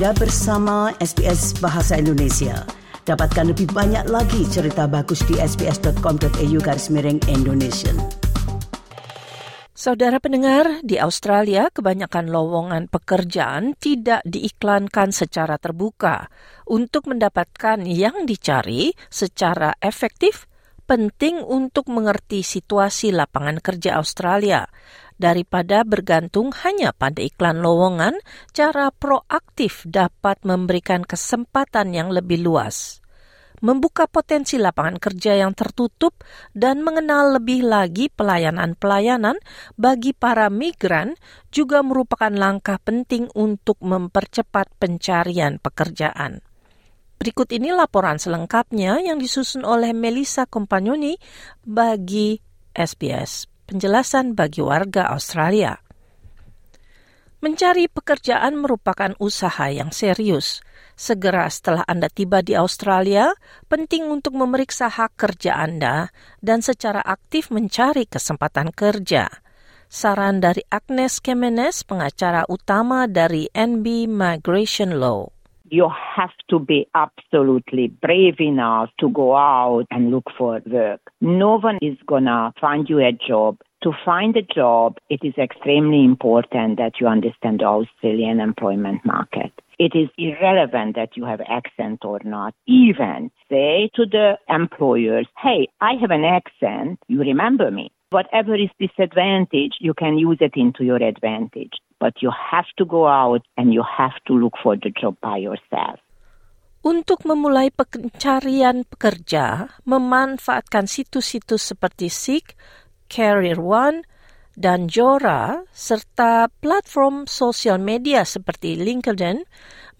Anda bersama SBS Bahasa Indonesia. Dapatkan lebih banyak lagi cerita bagus di sbs.com.au garis miring Indonesia. Saudara pendengar, di Australia kebanyakan lowongan pekerjaan tidak diiklankan secara terbuka. Untuk mendapatkan yang dicari secara efektif, penting untuk mengerti situasi lapangan kerja Australia daripada bergantung hanya pada iklan lowongan, cara proaktif dapat memberikan kesempatan yang lebih luas. Membuka potensi lapangan kerja yang tertutup dan mengenal lebih lagi pelayanan-pelayanan bagi para migran juga merupakan langkah penting untuk mempercepat pencarian pekerjaan. Berikut ini laporan selengkapnya yang disusun oleh Melissa Compagnoni bagi SBS penjelasan bagi warga Australia. Mencari pekerjaan merupakan usaha yang serius. Segera setelah Anda tiba di Australia, penting untuk memeriksa hak kerja Anda dan secara aktif mencari kesempatan kerja. Saran dari Agnes Kemenes, pengacara utama dari NB Migration Law you have to be absolutely brave enough to go out and look for work. No one is gonna find you a job. To find a job, it is extremely important that you understand the Australian employment market. It is irrelevant that you have accent or not. Even say to the employers, hey, I have an accent, you remember me. Whatever is disadvantage, you can use it into your advantage. But you have to go out and you have to look for the job by yourself. Untuk memulai pencarian pekerja, memanfaatkan situs-situs seperti Seek, Career One, dan Jora, serta platform sosial media seperti LinkedIn,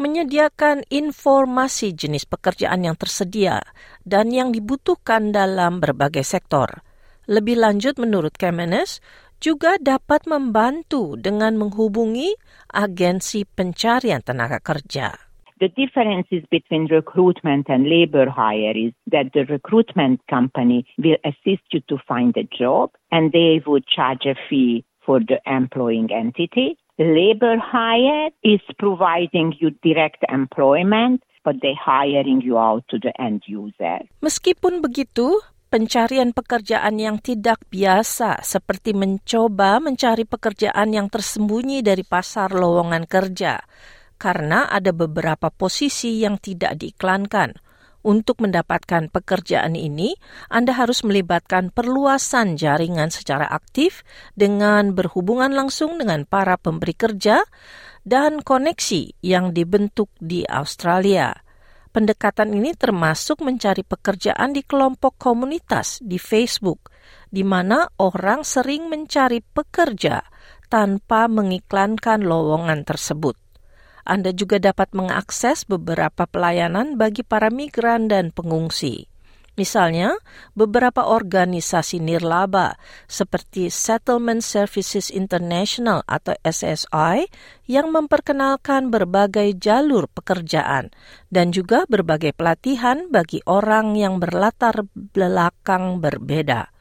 menyediakan informasi jenis pekerjaan yang tersedia dan yang dibutuhkan dalam berbagai sektor. Lebih lanjut menurut Kemenes, juga dapat membantu dengan menghubungi agensi pencarian tenaga kerja. The differences between recruitment and labor hire is that the recruitment company will assist you to find a job and they would charge a fee for the employing entity. Labor hire is providing you direct employment but they hiring you out to the end user. Meskipun begitu, pencarian pekerjaan yang tidak biasa, seperti mencoba mencari pekerjaan yang tersembunyi dari pasar lowongan kerja, karena ada beberapa posisi yang tidak diiklankan. Untuk mendapatkan pekerjaan ini, Anda harus melibatkan perluasan jaringan secara aktif dengan berhubungan langsung dengan para pemberi kerja dan koneksi yang dibentuk di Australia. Pendekatan ini termasuk mencari pekerjaan di kelompok komunitas di Facebook, di mana orang sering mencari pekerja tanpa mengiklankan lowongan tersebut. Anda juga dapat mengakses beberapa pelayanan bagi para migran dan pengungsi. Misalnya, beberapa organisasi nirlaba seperti Settlement Services International atau SSI yang memperkenalkan berbagai jalur pekerjaan dan juga berbagai pelatihan bagi orang yang berlatar belakang berbeda.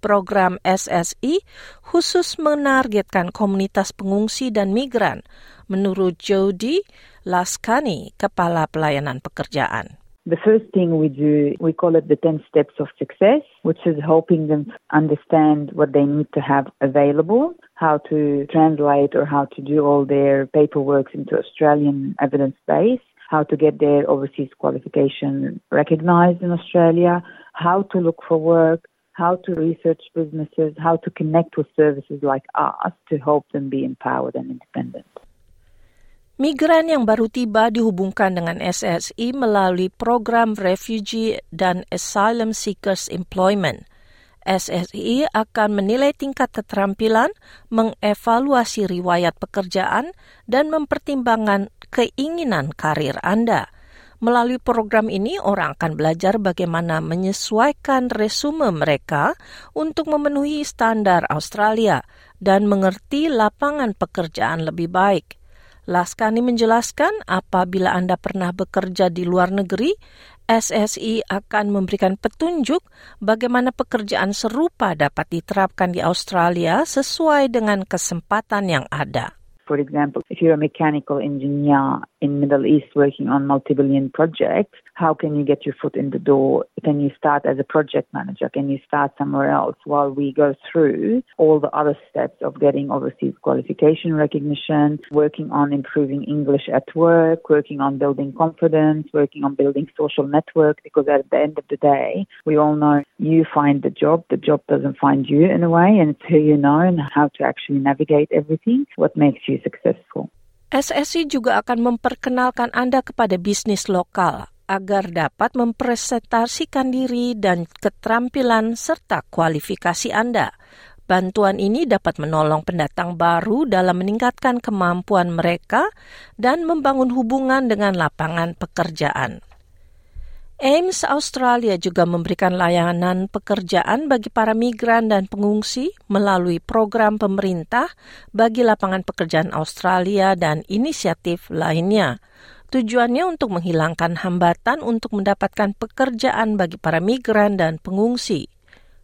Program SSI khusus menargetkan komunitas pengungsi dan migran, menurut Jody Laskani, Kepala Pelayanan Pekerjaan. The first thing we do, we call it the 10 steps of success, which is helping them understand what they need to have available, how to translate or how to do all their paperwork into Australian evidence base, how to get their overseas qualification recognized in Australia, how to look for work, how to research businesses, how to connect with services like us to help them be empowered and independent. Migran yang baru tiba dihubungkan dengan SSI melalui program Refugee dan Asylum Seekers Employment. SSI akan menilai tingkat keterampilan, mengevaluasi riwayat pekerjaan, dan mempertimbangkan keinginan karir Anda. Melalui program ini, orang akan belajar bagaimana menyesuaikan resume mereka untuk memenuhi standar Australia dan mengerti lapangan pekerjaan lebih baik. Laskani menjelaskan apabila Anda pernah bekerja di luar negeri, SSI akan memberikan petunjuk bagaimana pekerjaan serupa dapat diterapkan di Australia sesuai dengan kesempatan yang ada. For example, if you're a mechanical engineer in Middle East working on multi-billion projects, how can you get your foot in the door? Can you start as a project manager? Can you start somewhere else while we go through all the other steps of getting overseas qualification recognition, working on improving English at work, working on building confidence, working on building social network because at the end of the day, we all know you find the job, the job doesn't find you in a way and it's who you know and how to actually navigate everything, what makes you successful. SSI juga akan memperkenalkan Anda kepada bisnis lokal agar dapat mempresentasikan diri dan keterampilan serta kualifikasi Anda. Bantuan ini dapat menolong pendatang baru dalam meningkatkan kemampuan mereka dan membangun hubungan dengan lapangan pekerjaan. AIMS Australia juga memberikan layanan pekerjaan bagi para migran dan pengungsi melalui program pemerintah bagi lapangan pekerjaan Australia dan inisiatif lainnya. Tujuannya untuk menghilangkan hambatan untuk mendapatkan pekerjaan bagi para migran dan pengungsi.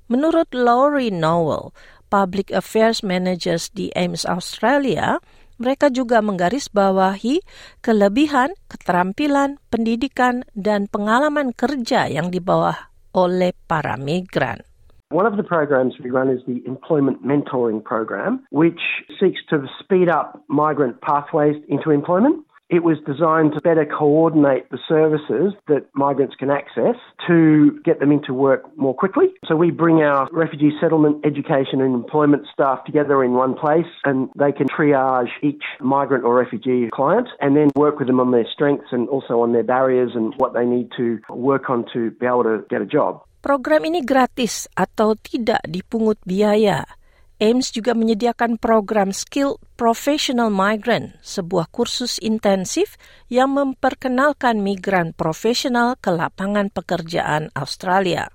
Menurut Laurie Nowell, Public Affairs Managers di AIMS Australia, mereka juga menggarisbawahi kelebihan, keterampilan, pendidikan, dan pengalaman kerja yang dibawa oleh para migran. One of the programs we run is the Employment Mentoring Program, which seeks to speed up migrant pathways into employment. It was designed to better coordinate the services that migrants can access to get them into work more quickly. So we bring our refugee settlement, education and employment staff together in one place and they can triage each migrant or refugee client and then work with them on their strengths and also on their barriers and what they need to work on to be able to get a job. Program ini gratis atau tidak dipungut biaya. AIMS juga menyediakan program Skill Professional Migrant, sebuah kursus intensif yang memperkenalkan migran profesional ke lapangan pekerjaan Australia.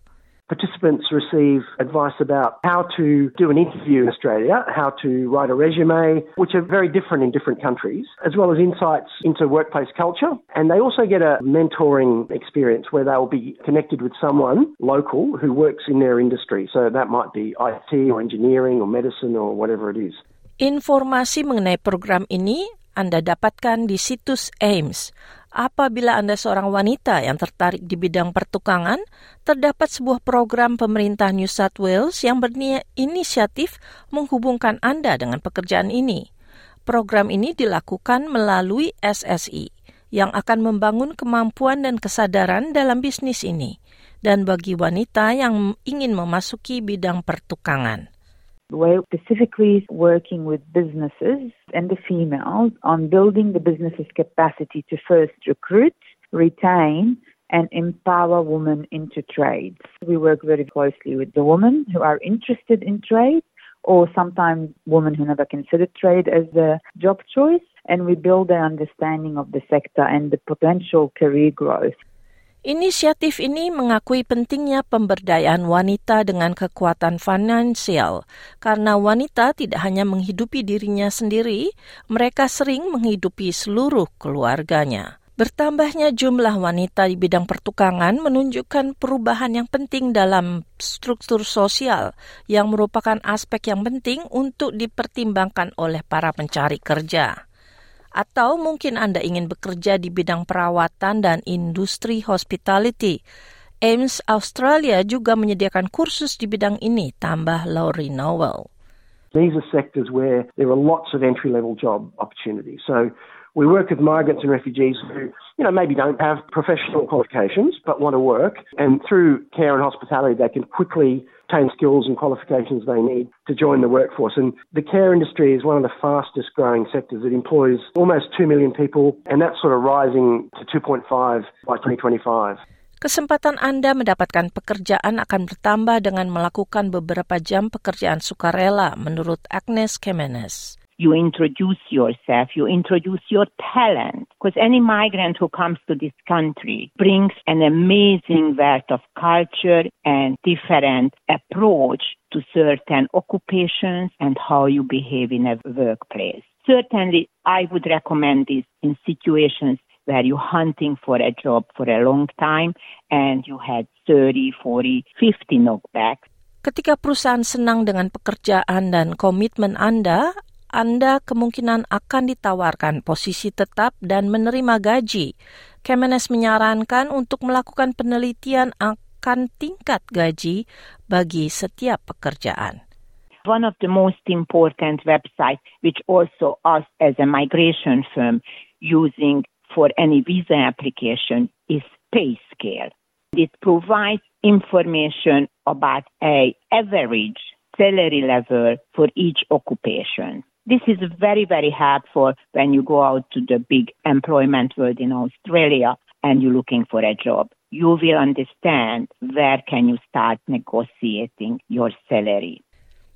Participants receive advice about how to do an interview in Australia, how to write a resume, which are very different in different countries, as well as insights into workplace culture. And they also get a mentoring experience where they will be connected with someone local who works in their industry. So that might be IT or engineering or medicine or whatever it is. Informasi mengenai program ini Anda dapatkan di situs AIMS. Apabila Anda seorang wanita yang tertarik di bidang pertukangan, terdapat sebuah program pemerintah New South Wales yang berinisiatif menghubungkan Anda dengan pekerjaan ini. Program ini dilakukan melalui SSI yang akan membangun kemampuan dan kesadaran dalam bisnis ini dan bagi wanita yang ingin memasuki bidang pertukangan. We're specifically working with businesses and the females on building the business's capacity to first recruit, retain, and empower women into trades. We work very closely with the women who are interested in trade or sometimes women who never considered trade as a job choice. And we build their understanding of the sector and the potential career growth. Inisiatif ini mengakui pentingnya pemberdayaan wanita dengan kekuatan finansial, karena wanita tidak hanya menghidupi dirinya sendiri, mereka sering menghidupi seluruh keluarganya. Bertambahnya jumlah wanita di bidang pertukangan menunjukkan perubahan yang penting dalam struktur sosial, yang merupakan aspek yang penting untuk dipertimbangkan oleh para pencari kerja atau mungkin Anda ingin bekerja di bidang perawatan dan industri hospitality. AIMS Australia juga menyediakan kursus di bidang ini, tambah Laurie Noel. These are sectors where there are lots of entry-level job opportunities. So we work with migrants and refugees who, you know, maybe don't have professional qualifications but want to work. And through care and hospitality, they can quickly obtain skills and qualifications they need to join the workforce. And the care industry is one of the fastest growing sectors. It employs almost 2 million people, and that's sort of rising to 2.5 by 2025. Kesempatan Anda mendapatkan pekerjaan akan bertambah dengan melakukan beberapa jam pekerjaan sukarela, menurut Agnes Kemenes. You introduce yourself, you introduce your talent. Because any migrant who comes to this country brings an amazing wealth of culture and different approach to certain occupations and how you behave in a workplace. Certainly, I would recommend this in situations where you're hunting for a job for a long time and you had 30, 40, 50 knockbacks. Ketika perusahaan senang dengan pekerjaan dan komitmen Anda, Anda kemungkinan akan ditawarkan posisi tetap dan menerima gaji. Kemenes menyarankan untuk melakukan penelitian akan tingkat gaji bagi setiap pekerjaan. One of the most important websites, which also us as a migration firm using for any visa application, is PayScale. It provides information about a average salary level for each occupation. This is very, very helpful when you go out to the big employment world in Australia and you're looking for a job. You will understand where can you start negotiating your salary.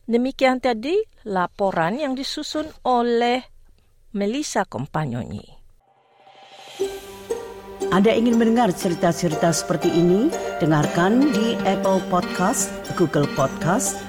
Demikian tadi laporan yang disusun oleh Melissa Kompanyoni. Anda ingin mendengar cerita-cerita seperti ini? Dengarkan di Apple Podcast, Google Podcast,